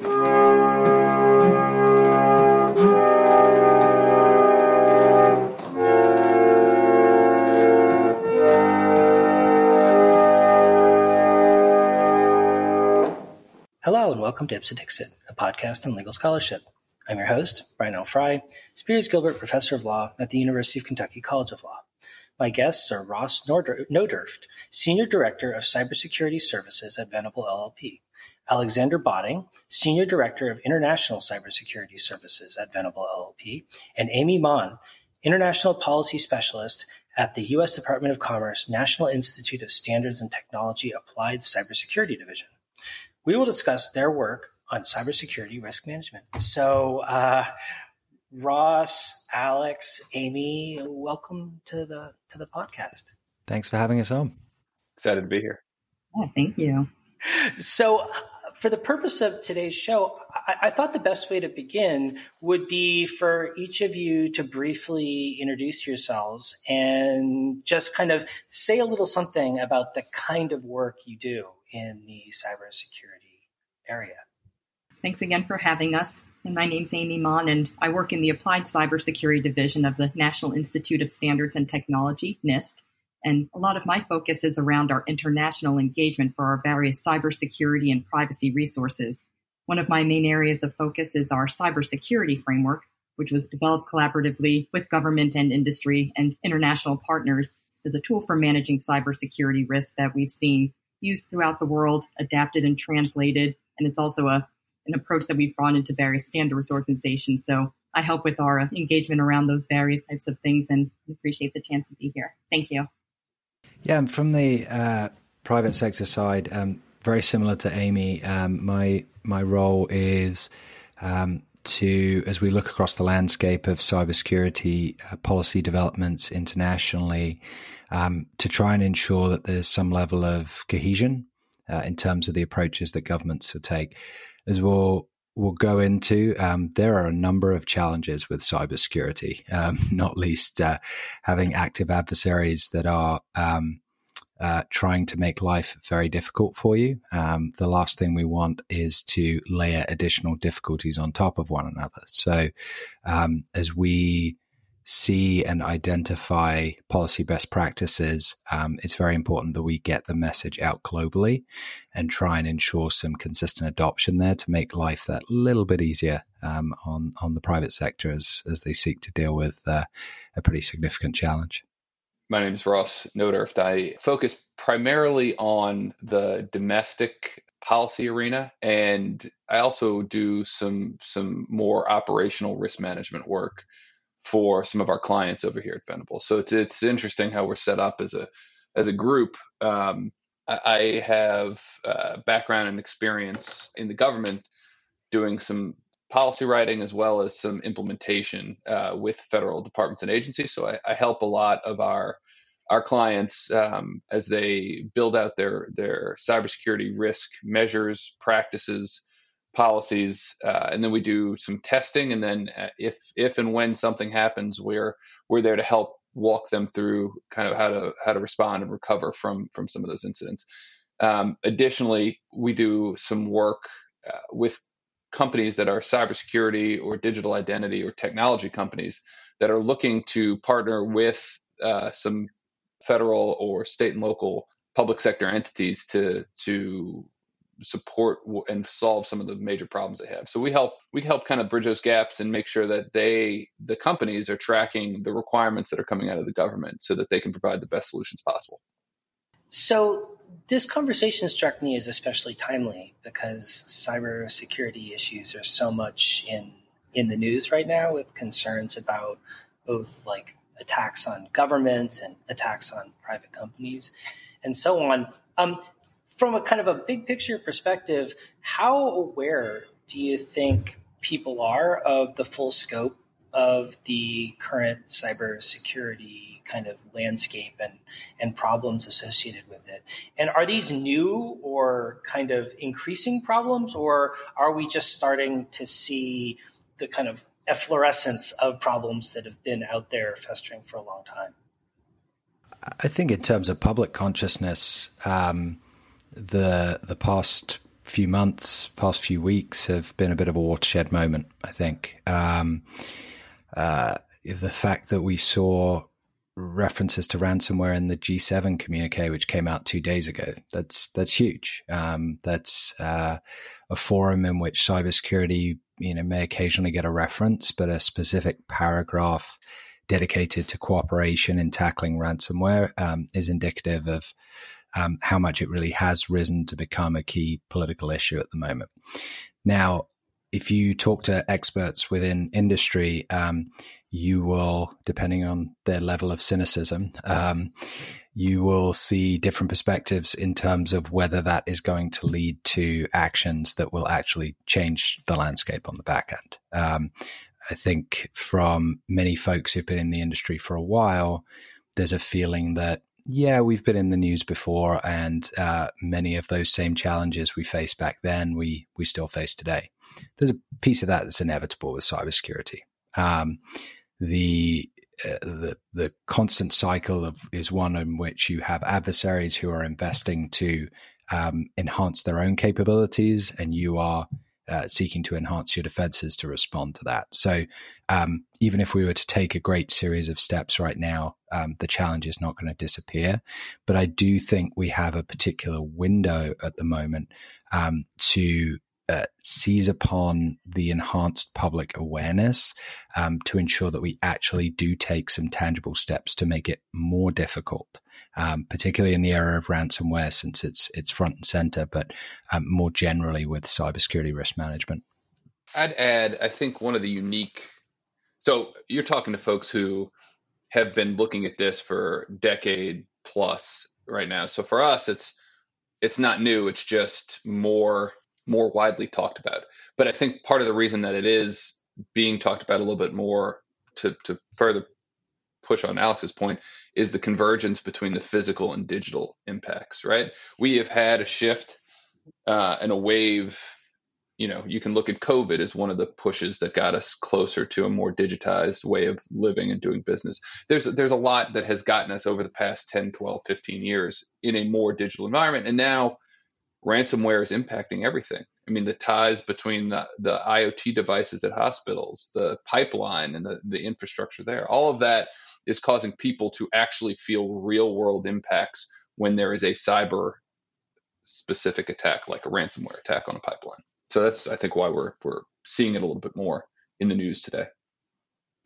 Hello, and welcome to Ipse Dixit, a podcast on legal scholarship. I'm your host, Brian L. Frye, Spears Gilbert Professor of Law at the University of Kentucky College of Law. My guests are Ross Nodurft, Senior Director of Cybersecurity Services at Venable LLP, Alexander Botting, Senior Director of International Cybersecurity Services at Venable LLP, and Amy Mahn, International Policy Specialist at the U.S. Department of Commerce National Institute of Standards and Technology Applied Cybersecurity Division. We will discuss their work on cybersecurity risk management. So, uh, Ross, Alex, Amy, welcome to the to the podcast. Thanks for having us on. Excited to be here. Yeah, thank you. So, for the purpose of today's show, I, I, thought the best way to begin would be for each of you to briefly introduce yourselves and just kind of say a little something about the kind of work you do in the cybersecurity area. Thanks again for having us. And my name's Amy Mahn, and I work in the Applied Cybersecurity Division of the National Institute of Standards and Technology, NIST. And a lot of my focus is around our international engagement for our various cybersecurity and privacy resources. One of my main areas of focus is our cybersecurity framework, which was developed collaboratively with government and industry and international partners as a tool for managing cybersecurity risks that we've seen used throughout the world, adapted and translated. And it's also a, an approach that we've brought into various standards organizations. So I help with our engagement around those various types of things and appreciate the chance to be here. Thank you. Yeah, from the uh, private sector side, um, very similar to Amy, um, my my role is um, to, as we look across the landscape of cybersecurity uh, policy developments internationally, um, to try and ensure that there's some level of cohesion uh, in terms of the approaches that governments will take. As we'll we'll go into, um, there are a number of challenges with cybersecurity, um, not least uh, having active adversaries that are um, uh, trying to make life very difficult for you. Um, the last thing we want is to layer additional difficulties on top of one another. So, um, as we see and identify policy best practices, um, it's very important that we get the message out globally and try and ensure some consistent adoption there to make life that little bit easier um, on on the private sector as as they seek to deal with uh, a pretty significant challenge. My name is Ross Nodurft. I focus primarily on the domestic policy arena, and I also do some some more operational risk management work for some of our clients over here at Venable. So it's it's interesting how we're set up as a as a group. Um, I, have uh, background and experience in the government doing some policy writing as well as some implementation uh, with federal departments and agencies. So I, I, help a lot of our our clients um, as they build out their their cybersecurity risk measures, practices, policies, uh, and then we do some testing. And then uh, if if and when something happens, we're we're there to help walk them through kind of how to how to respond and recover from from some of those incidents. Um, additionally, we do some work uh, with companies that are cybersecurity or digital identity or technology companies that are looking to partner with uh, some federal or state and local public sector entities to to support and solve some of the major problems they have. So we help we help kind of bridge those gaps and make sure that they the companies are tracking the requirements that are coming out of the government so that they can provide the best solutions possible. So this conversation struck me as especially timely because cybersecurity issues are so much in in the news right now with concerns about both like attacks on governments and attacks on private companies and so on. Um, from a kind of a big picture perspective, how aware do you think people are of the full scope of the current cybersecurity kind of landscape and, and problems associated with it? And are these new or kind of increasing problems, or are we just starting to see the kind of efflorescence of problems that have been out there festering for a long time? I think in terms of public consciousness, um, the the past few months, past few weeks have been a bit of a watershed moment. I think um, uh, the fact that we saw references to ransomware in the G7 communique, which came out two days ago. That's that's huge. Um, that's uh, a forum in which cybersecurity, you know, may occasionally get a reference, but a specific paragraph dedicated to cooperation in tackling ransomware um, is indicative of um, how much it really has risen to become a key political issue at the moment. Now, if you talk to experts within industry, um, you will, depending on their level of cynicism, um, you will see different perspectives in terms of whether that is going to lead to actions that will actually change the landscape on the back end. Um, I think from many folks who've been in the industry for a while, there's a feeling that yeah, we've been in the news before, and uh, many of those same challenges we faced back then, we we still face today. There's a piece of that that's inevitable with cybersecurity. Um, the uh, the the constant cycle of is one in which you have adversaries who are investing to um, enhance their own capabilities, and you are uh, seeking to enhance your defenses to respond to that. So, um, even if we were to take a great series of steps right now, um, the challenge is not going to disappear. But I do think we have a particular window at the moment um, to uh, seize upon the enhanced public awareness um, to ensure that we actually do take some tangible steps to make it more difficult, um, particularly in the area of ransomware, since it's it's front and center, but um, more generally with cybersecurity risk management. I'd add, I think one of the unique. So you're talking to folks who have been looking at this for decade plus right now. So for us, it's it's not new. It's just more more widely talked about. But I think part of the reason that it is being talked about a little bit more to, to further push on Alex's point is the convergence between the physical and digital impacts, right? We have had a shift uh, and a wave. You know, you can look at COVID as one of the pushes that got us closer to a more digitized way of living and doing business. There's there's a lot that has gotten us over the past 10, 12, 15 years in a more digital environment. And now ransomware is impacting everything. I mean, the ties between the, the IoT devices at hospitals, the pipeline, and the, the infrastructure there, all of that is causing people to actually feel real world impacts when there is a cyber specific attack, like a ransomware attack on a pipeline. So that's, I think, why we're, we're seeing it a little bit more in the news today.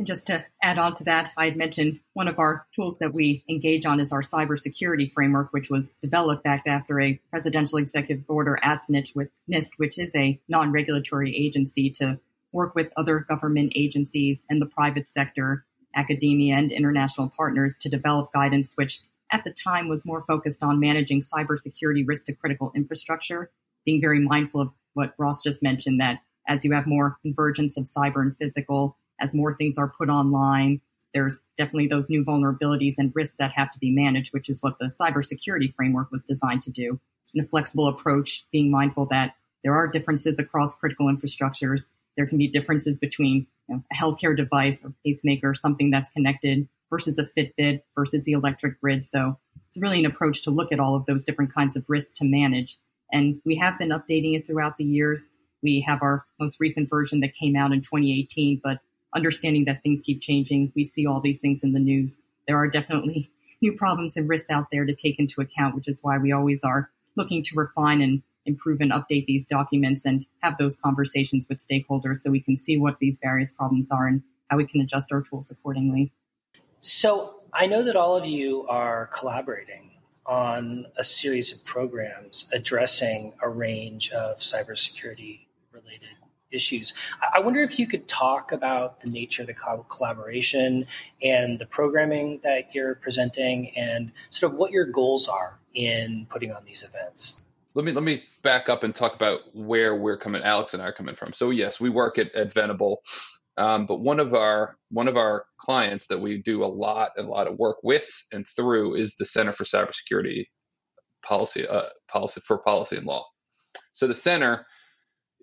And just to add on to that, I had mentioned one of our tools that we engage on is our cybersecurity framework, which was developed back after a presidential executive order asked NIST, which is a non-regulatory agency, to work with other government agencies and the private sector, academia, and international partners to develop guidance, which at the time was more focused on managing cybersecurity risk to critical infrastructure, being very mindful of what Ross just mentioned that as you have more convergence of cyber and physical as more things are put online, there's definitely those new vulnerabilities and risks that have to be managed, which is what the cybersecurity framework was designed to do. In a flexible approach, being mindful that there are differences across critical infrastructures. There can be differences between you know, a healthcare device or pacemaker, something that's connected versus a Fitbit versus the electric grid. So it's really an approach to look at all of those different kinds of risks to manage. And we have been updating it throughout the years. We have our most recent version that came out in 2018, but understanding that things keep changing. We see all these things in the news. There are definitely new problems and risks out there to take into account, which is why we always are looking to refine and improve and update these documents and have those conversations with stakeholders so we can see what these various problems are and how we can adjust our tools accordingly. So I know that all of you are collaborating on a series of programs addressing a range of cybersecurity related issues. I wonder if you could talk about the nature of the collaboration and the programming that you're presenting and sort of what your goals are in putting on these events. Let me let me back up and talk about where we're coming. Alex and I are coming from. So yes, we work at, at Venable, um, but one of our one of our clients that we do a lot and a lot of work with and through is the Center for Cybersecurity Policy uh, Policy for Policy and Law. So the center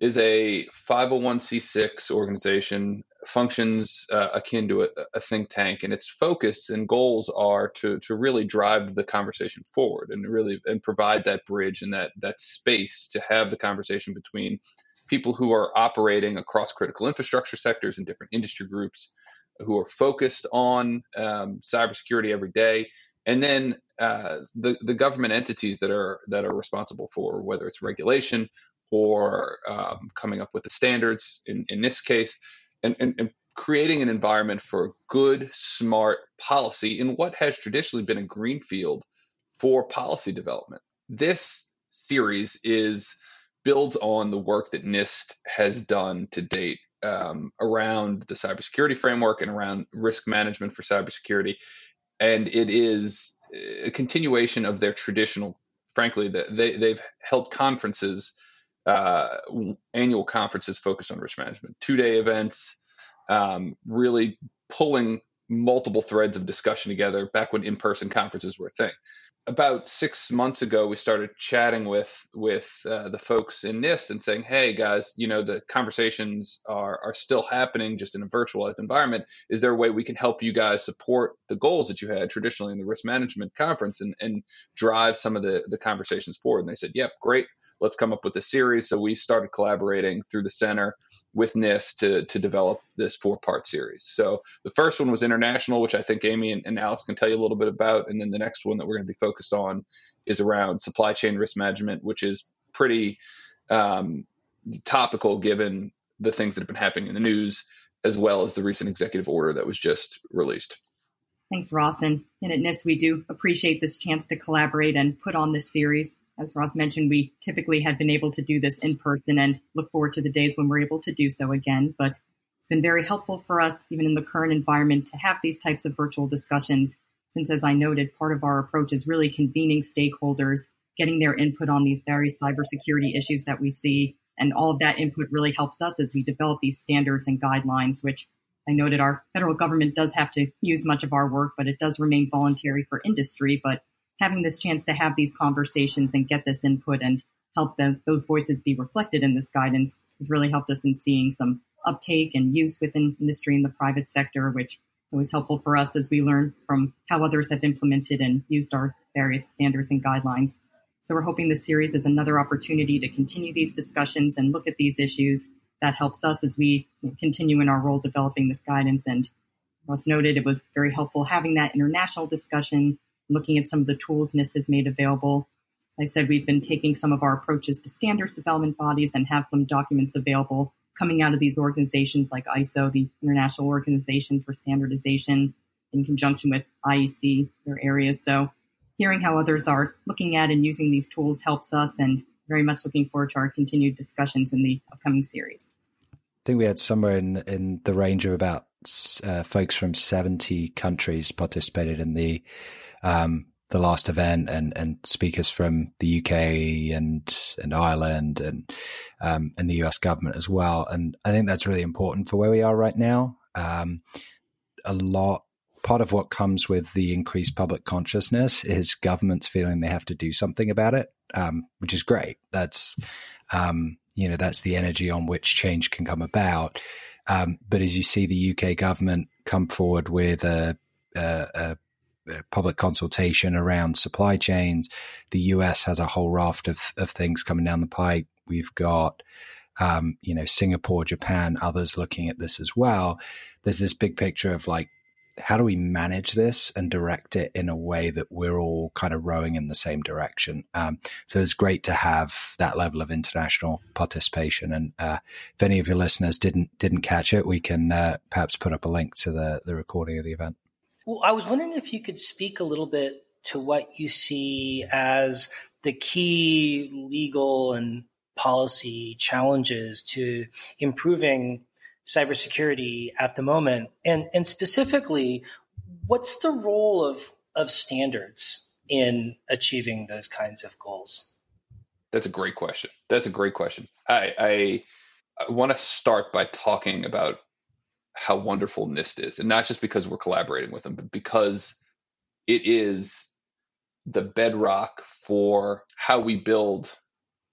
is a 501c6 organization functions uh, akin to a, a, think tank, and its focus and goals are to to really drive the conversation forward and really and provide that bridge and that that space to have the conversation between people who are operating across critical infrastructure sectors and different industry groups who are focused on um, cybersecurity every day, and then uh, the the government entities that are that are responsible for whether it's regulation or um, coming up with the standards in, in this case and, and, and creating an environment for good, smart policy in what has traditionally been a greenfield for policy development. This series is builds on the work that NIST has done to date um, around the cybersecurity framework and around risk management for cybersecurity, and it is a continuation of their traditional. Frankly, that they they've held conferences uh, annual conferences focused on risk management, two day events, um, really pulling multiple threads of discussion together back when in person conferences were a thing. About six months ago, we started chatting with with uh, the folks in NIST and saying, "Hey guys, you know the conversations are are still happening, just in a virtualized environment. Is there a way we can help you guys support the goals that you had traditionally in the risk management conference and and drive some of the the conversations forward?" And they said, "Yep, great let's come up with a series. So we started collaborating through the center with NIST to, to develop this four part series. So the first one was international, which I think Amy and, and Alex can tell you a little bit about. And then the next one that we're going to be focused on is around supply chain risk management, which is pretty um, topical given the things that have been happening in the news, as well as the recent executive order that was just released. Thanks. And, and at NIST, we do appreciate this chance to collaborate and put on this series as Ross mentioned, we typically had been able to do this in person and look forward to the days when we're able to do so again. But it's been very helpful for us, even in the current environment, to have these types of virtual discussions. Since, as I noted, part of our approach is really convening stakeholders, getting their input on these various cybersecurity issues that we see. And all of that input really helps us as we develop these standards and guidelines, which I noted our federal government does have to use much of our work, but it does remain voluntary for industry. But having this chance to have these conversations and get this input and help them, those voices be reflected in this guidance has really helped us in seeing some uptake and use within industry and the private sector, which was helpful for us as we learn from how others have implemented and used our various standards and guidelines. So we're hoping this series is another opportunity to continue these discussions and look at these issues. That helps us as we continue in our role developing this guidance. And as noted, it was very helpful having that international discussion looking at some of the tools NIST has made available. I said we've been taking some of our approaches to standards development bodies and have some documents available coming out of these organizations like ISO, the International Organization for Standardization, in conjunction with IEC, their areas. So hearing how others are looking at and using these tools helps us and very much looking forward to our continued discussions in the upcoming series. I think we had somewhere in in the range of about uh, folks from 70 countries participated in the um, the last event and, and speakers from the UK and and Ireland and um, and the US government as well. And I think that's really important for where we are right now. Um, a lot part of what comes with the increased public consciousness is governments feeling they have to do something about it, um, which is great. That's um, you know that's the energy on which change can come about. Um, but as you see the UK government come forward with a, a, a public consultation around supply chains. The US has a whole raft of, of things coming down the pike. We've got, um, you know, Singapore, Japan, others looking at this as well. There's this big picture of like, how do we manage this and direct it in a way that we're all kind of rowing in the same direction? Um, so it's great to have that level of international participation. And uh, if any of your listeners didn't didn't catch it, we can uh, perhaps put up a link to the the recording of the event. Well, I was wondering if you could speak a little bit to what you see as the key legal and policy challenges to improving cybersecurity at the moment, and and specifically, what's the role of of standards in achieving those kinds of goals? That's a great question. That's a great question. I, I, I want to start by talking about how wonderful NIST is, and not just because we're collaborating with them, but because it is the bedrock for how we build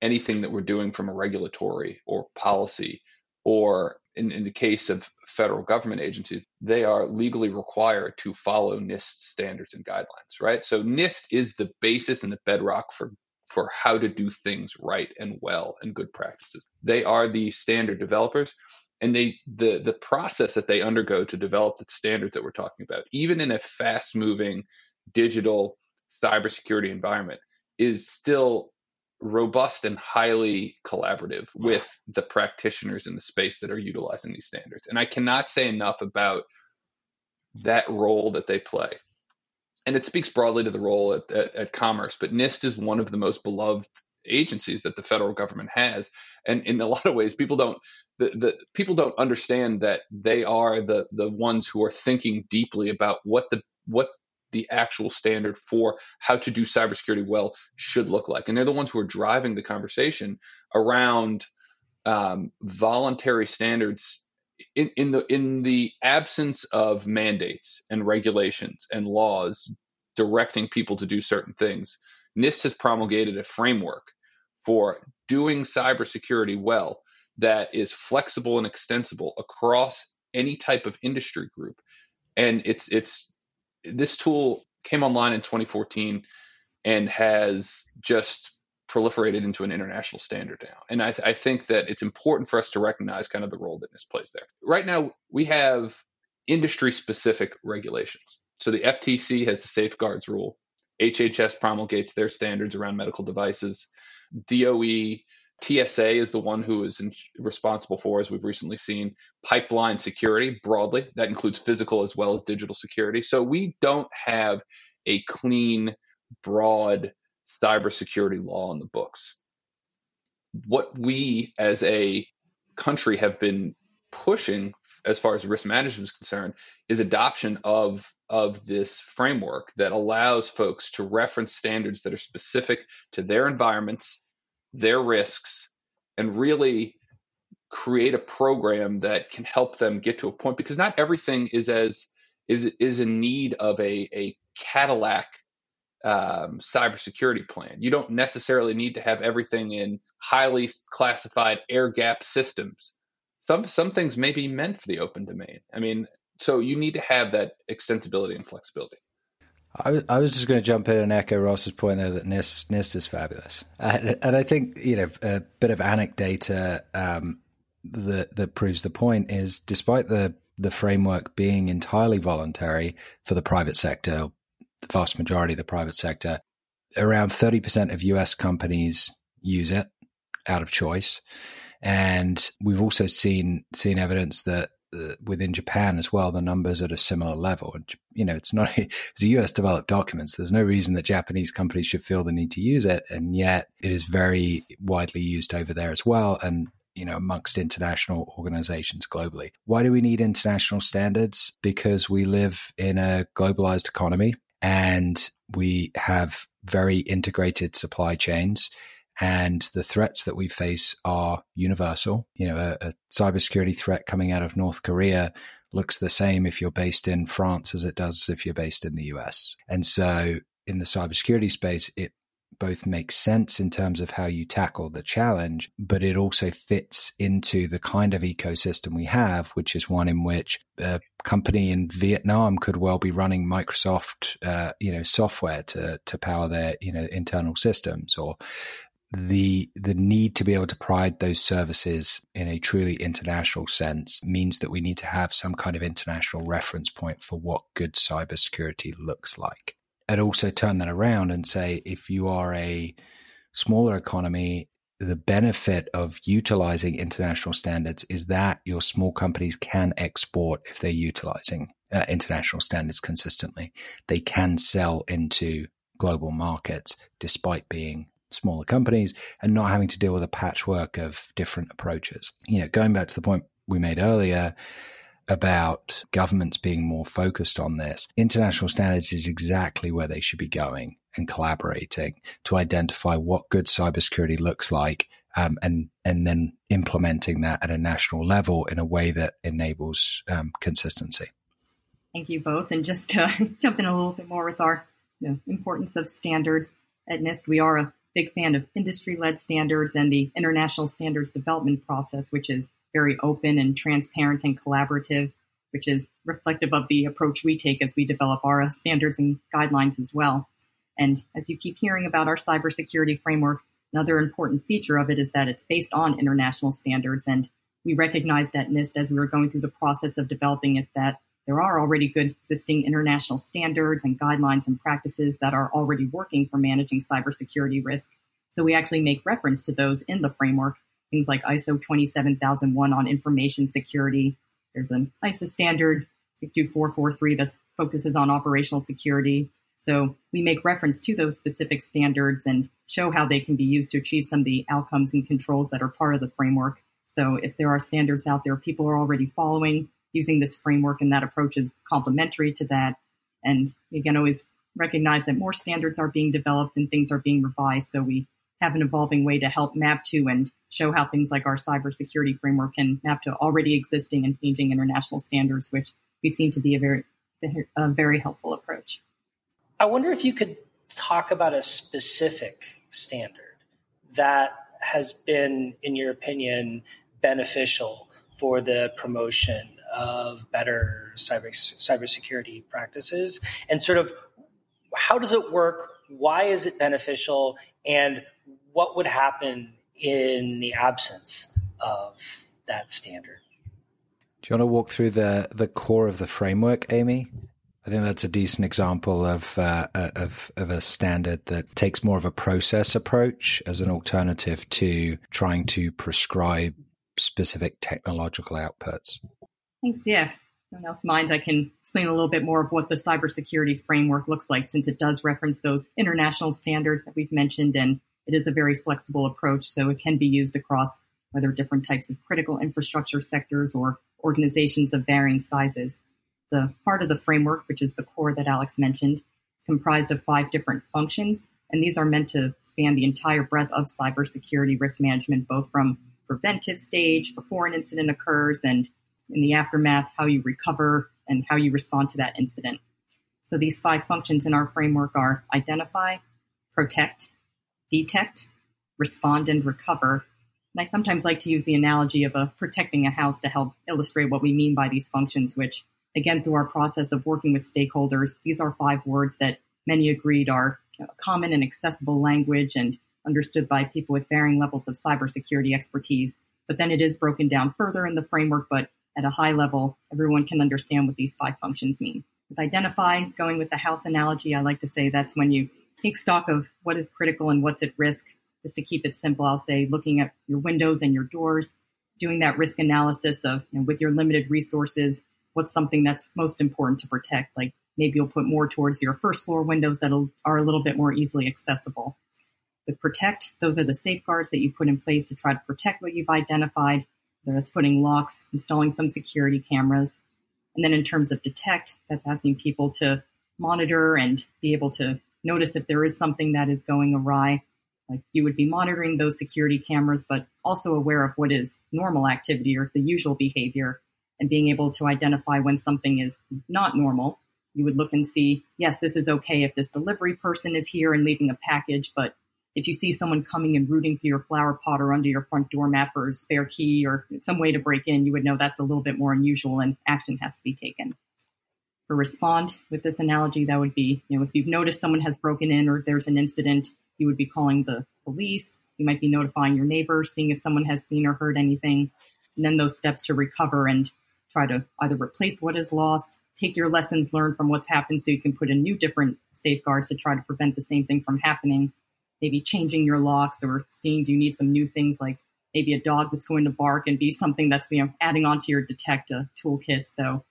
anything that we're doing from a regulatory or policy or in, in the case of federal government agencies, they are legally required to follow NIST standards and guidelines, right? So NIST is the basis and the bedrock for for how to do things right and well and good practices. They are the standard developers and they the the process that they undergo to develop the standards that we're talking about, even in a fast moving digital cybersecurity environment, is still robust and highly collaborative with the practitioners in the space that are utilizing these standards. And I cannot say enough about that role that they play. And it speaks broadly to the role at, at, at Commerce, but NIST is one of the most beloved agencies that the federal government has. And in a lot of ways, people don't the, the people don't understand that they are the the ones who are thinking deeply about what the what the actual standard for how to do cybersecurity well should look like. And they're the ones who are driving the conversation around um, voluntary standards in, in the in the absence of mandates and regulations and laws directing people to do certain things. NIST has promulgated a framework for doing cybersecurity well that is flexible and extensible across any type of industry group. And it's it's this tool came online in 2014 and has just proliferated into an international standard now. And I, th- I, think that it's important for us to recognize kind of the role that this plays there. Right now, we have industry specific regulations. So the FTC has the safeguards rule, HHS promulgates their standards around medical devices, DOE TSA is the one who is in, responsible for, as we've recently seen, pipeline security broadly. That includes physical as well as digital security. So we don't have a clean, broad cybersecurity law in the books. What we as a country have been pushing as far as risk management is concerned is adoption of of this framework that allows folks to reference standards that are specific to their environments their risks and really create a program that can help them get to a point because not everything is as is is in need of a a Cadillac um, cybersecurity plan. You don't necessarily need to have everything in highly classified air gap systems. Some some things may be meant for the open domain. I mean, so you need to have that extensibility and flexibility. I was, I was just going to jump in and echo Ross's point there that NIST, NIST is fabulous. And, and I think, you know, a bit of anecdata um, that, that proves the point is despite the, the framework being entirely voluntary for the private sector, the vast majority of the private sector, around 30% of US companies use it out of choice. And we've also seen seen evidence that within Japan as well, the numbers at a similar level. You know, it's not, it's a US developed document. So there's no reason that Japanese companies should feel the need to use it. And yet it is very widely used over there as well. And, you know, amongst international organizations globally. Why do we need international standards? Because we live in a globalized economy and we have very integrated supply chains and the threats that we face are universal. You know, a, a cybersecurity threat coming out of North Korea looks the same if you're based in France as it does if you're based in the US. And so in the cybersecurity space, it both makes sense in terms of how you tackle the challenge, but it also fits into the kind of ecosystem we have, which is one in which a company in Vietnam could well be running Microsoft, uh, you know, software to to power their you know internal systems, or the the need to be able to provide those services in a truly international sense means that we need to have some kind of international reference point for what good cybersecurity looks like. And also turn that around and say if you are a smaller economy, the benefit of utilizing international standards is that your small companies can export if they're utilizing uh, international standards consistently. They can sell into global markets despite being smaller companies and not having to deal with a patchwork of different approaches. You know, going back to the point we made earlier about governments being more focused on this, international standards is exactly where they should be going and collaborating to identify what good cybersecurity looks like um, and and then implementing that at a national level in a way that enables um, consistency. Thank you both. And just to jump in a little bit more with our you know, importance of standards at NIST, we are a big fan of industry led standards and the international standards development process, which is very open and transparent and collaborative, which is reflective of the approach we take as we develop our standards and guidelines as well. And as you keep hearing about our cybersecurity framework, another important feature of it is that it's based on international standards. And we recognized at NIST as we were going through the process of developing it that there are already good existing international standards and guidelines and practices that are already working for managing cybersecurity risk. So we actually make reference to those in the framework, things like ISO 27001 on information security. There's an ISO standard 62443 that focuses on operational security. So we make reference to those specific standards and show how they can be used to achieve some of the outcomes and controls that are part of the framework. So if there are standards out there people are already following, using this framework and that approach is complementary to that. And again, always recognize that more standards are being developed and things are being revised. So we have an evolving way to help map to and show how things like our cybersecurity framework can map to already existing and changing international standards, which we've seen to be a very, a very helpful approach. I wonder if you could talk about a specific standard that has been, in your opinion, beneficial for the promotion of better cyber cybersecurity practices? And sort of how does it work? Why is it beneficial? And what would happen in the absence of that standard? Do you want to walk through the the core of the framework amy? I think that's a decent example of, uh, uh, of of a standard that takes more of a process approach as an alternative to trying to prescribe specific technological outputs. Thanks, yeah. If no one else minds, I can explain a little bit more of what the cybersecurity framework looks like since it does reference those international standards that we've mentioned and it is a very flexible approach, so it can be used across whether different types of critical infrastructure sectors or organizations of varying sizes. The part of the framework, which is the core that Alex mentioned, is comprised of five different functions, and these are meant to span the entire breadth of cybersecurity risk management, both from preventive stage before an incident occurs and in the aftermath, how you recover and how you respond to that incident. So these five functions in our framework are identify, protect, detect, respond, and recover. And I sometimes like to use the analogy of a protecting a house to help illustrate what we mean by these functions, which again, through our process of working with stakeholders, these are five words that many agreed are common and accessible language and understood by people with varying levels of cybersecurity expertise. But then it is broken down further in the framework, but at a high level, everyone can understand what these five functions mean. With identify, going with the house analogy, I like to say that's when you take stock of what is critical and what's at risk. Just to keep it simple, I'll say looking at your windows and your doors, doing that risk analysis of you know, with your limited resources, what's something that's most important to protect. Like maybe you'll put more towards your first floor windows that are a little bit more easily accessible. With protect, those are the safeguards that you put in place to try to protect what you've identified. There's putting locks, installing some security cameras. And then in terms of detect, that's asking people to monitor and be able to notice if there is something that is going awry. Like you would be monitoring those security cameras, but also aware of what is normal activity or the usual behavior and being able to identify when something is not normal. You would look and see, yes, this is okay if this delivery person is here and leaving a package, but if you see someone coming and rooting through your flower pot or under your front doormat for a spare key or some way to break in, you would know that's a little bit more unusual and action has to be taken. For respond with this analogy, that would be, you know, if you've noticed someone has broken in or there's an incident, you would be calling the police. You might be notifying your neighbor, seeing if someone has seen or heard anything, and then those steps to recover and try to either replace what is lost, take your lessons learned from what's happened so you can put in new different safeguards to try to prevent the same thing from happening, maybe changing your locks or seeing do you need some new things like maybe a dog that's going to bark and be something that's you know adding onto your detecta uh, toolkit. So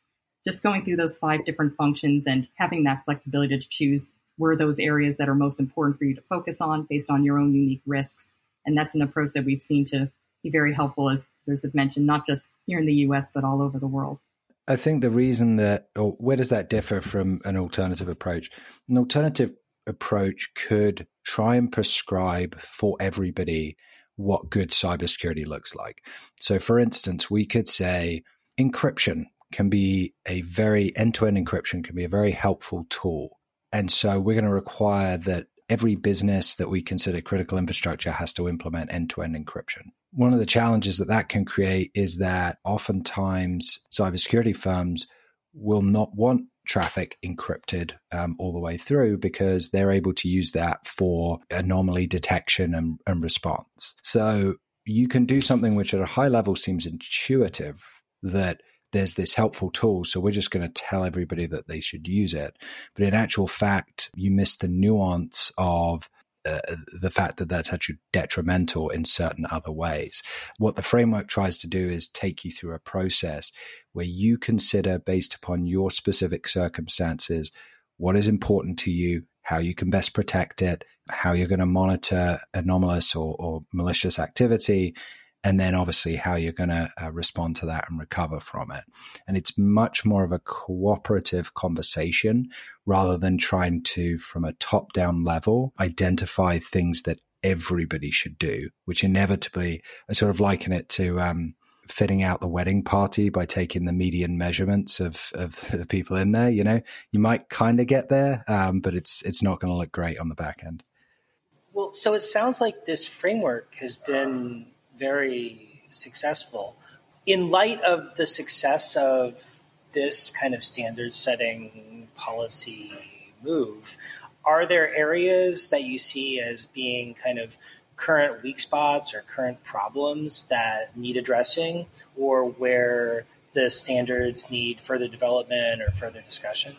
just going through those five different functions and having that flexibility to choose where those areas that are most important for you to focus on based on your own unique risks. And that's an approach that we've seen to be very helpful as others have mentioned not just here in the us but all over the world. I think the reason that, or where does that differ from an alternative approach? An alternative approach could try and prescribe for everybody what good cybersecurity looks like. So, for instance, we could say encryption can be a very end to end encryption can be a very helpful tool. And so, we're going to require that every business that we consider critical infrastructure has to implement end to end encryption. one of the challenges that that can create is that oftentimes cybersecurity firms will not want traffic encrypted um, all the way through because they're able to use that for anomaly detection and, and response. So you can do something which at a high level seems intuitive that there's this helpful tool. So we're just going to tell everybody that they should use it. But in actual fact, you miss the nuance of uh, the fact that that's actually detrimental in certain other ways. What the framework tries to do is take you through a process where you consider, based upon your specific circumstances, what is important to you, how you can best protect it, how you're going to monitor anomalous or, or malicious activity, and then obviously how you're going to uh, respond to that and recover from it. And it's much more of a cooperative conversation rather than trying to, from a top down level, identify things that everybody should do, which inevitably I sort of liken it to, um, fitting out the wedding party by taking the median measurements of, of the people in there. You know, you might kind of get there, um, but it's it's not going to look great on the back end. Well, so it sounds like this framework has been very successful. In light of the success of this kind of standard setting policy move, are there areas that you see as being kind of current weak spots or current problems that need addressing or where the standards need further development or further discussion?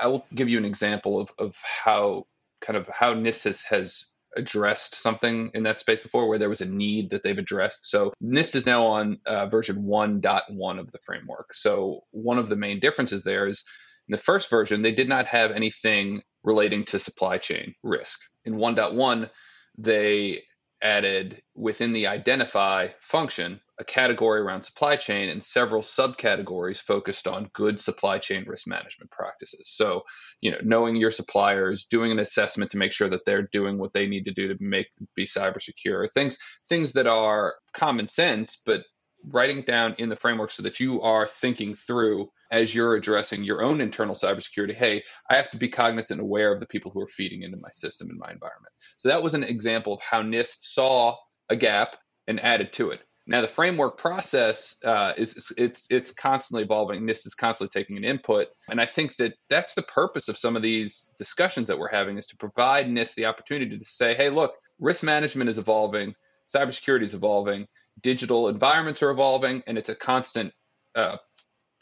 I will give you an example of, of how kind of how NIST has, has addressed something in that space before where there was a need that they've addressed. So NIST is now on uh, version 1.1 of the framework. So one of the main differences there is in the first version, they did not have anything relating to supply chain risk. In 1.1, they added within the identify function a category around supply chain and several subcategories focused on good supply chain risk management practices. So, you know, knowing your suppliers, doing an assessment to make sure that they're doing what they need to do to make be cyber secure. Things things that are common sense, but writing down in the framework so that you are thinking through as you're addressing your own internal cybersecurity. Hey, I have to be cognizant and aware of the people who are feeding into my system and my environment. So that was an example of how NIST saw a gap and added to it. Now the framework process uh, is it's it's constantly evolving. NIST is constantly taking an input, and I think that that's the purpose of some of these discussions that we're having is to provide NIST the opportunity to say, hey, look, risk management is evolving, cybersecurity is evolving, digital environments are evolving, and it's a constant uh,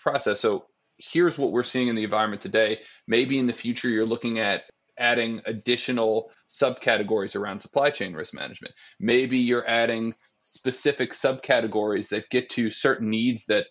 process. So here's what we're seeing in the environment today. Maybe in the future, you're looking at adding additional subcategories around supply chain risk management. Maybe you're adding specific subcategories that get to certain needs that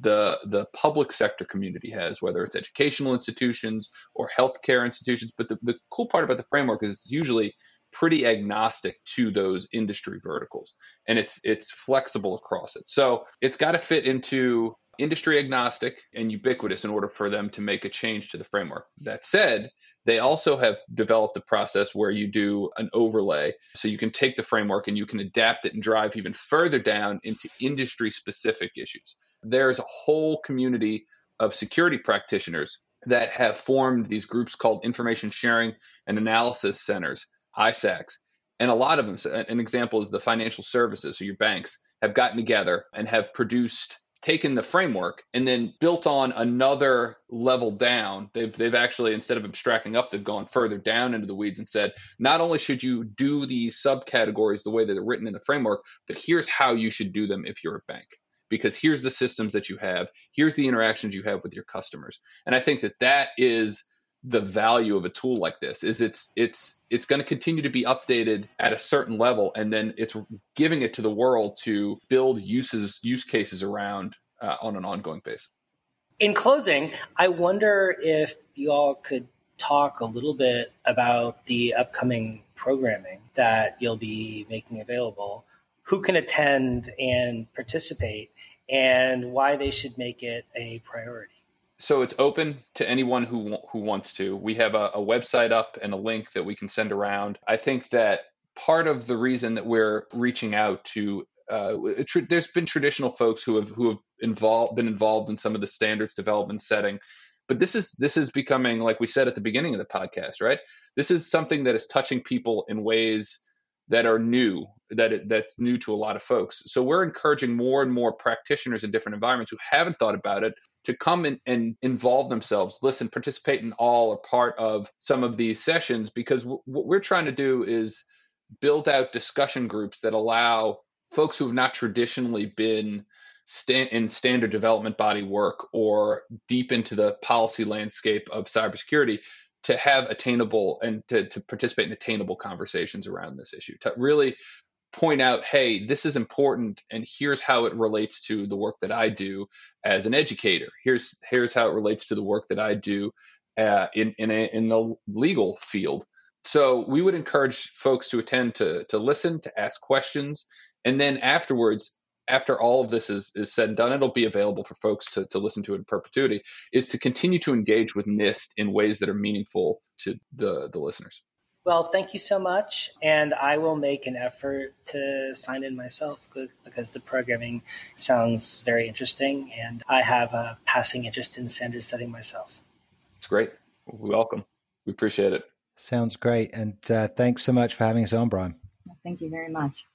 the the public sector community has, whether it's educational institutions or healthcare institutions. But the, the cool part about the framework is it's usually pretty agnostic to those industry verticals and it's it's flexible across it so it's got to fit into industry agnostic and ubiquitous in order for them to make a change to the framework. That said they also have developed a process where you do an overlay. So you can take the framework and you can adapt it and drive even further down into industry specific issues there's a whole community of security practitioners that have formed these groups called information sharing and analysis centers ISACs. And a lot of them, an example is the financial services, so your banks, have gotten together and have produced taken the framework and then built on another level down. They've they've actually instead of abstracting up, they've gone further down into the weeds and said, not only should you do these subcategories the way that they're written in the framework, but here's how you should do them if you're a bank. Because here's the systems that you have, here's the interactions you have with your customers. And I think that that is the value of a tool like this is it's it's it's going to continue to be updated at a certain level and then it's giving it to the world to build uses use cases around uh, on an ongoing basis. In closing i wonder if you all could talk a little bit about the upcoming programming that you'll be making available who can attend and participate and why they should make it a priority so it's open to anyone who who wants to. We have a, a, website up and a link that we can send around. I think that part of the reason that we're reaching out to uh, tr- there's been traditional folks who have who have involved been involved in some of the standards development setting, but this is this is becoming like we said at the beginning of the podcast, right? This is something that is touching people in ways that are new that it, that's new to a lot of folks. So we're encouraging more and more practitioners in different environments who haven't thought about it to come in and involve themselves, listen, participate in all or part of some of these sessions because w- what we're trying to do is build out discussion groups that allow folks who have not traditionally been in standard development body work or deep into the policy landscape of cybersecurity to have attainable and to, to participate in attainable conversations around this issue to really point out hey this is important and here's how it relates to the work that i do as an educator here's here's how it relates to the work that i do uh, in in, a, in the legal field so we would encourage folks to attend to to listen to ask questions and then afterwards after all of this is, is said and done, it'll be available for folks to, to listen to in perpetuity, is to continue to engage with NIST in ways that are meaningful to the, the listeners. Well, thank you so much. And I will make an effort to sign in myself because the programming sounds very interesting. And I have a passing interest in standard setting myself. It's great. We welcome. We appreciate it. Sounds great. And uh, thanks so much for having us on, Brian. Thank you very much.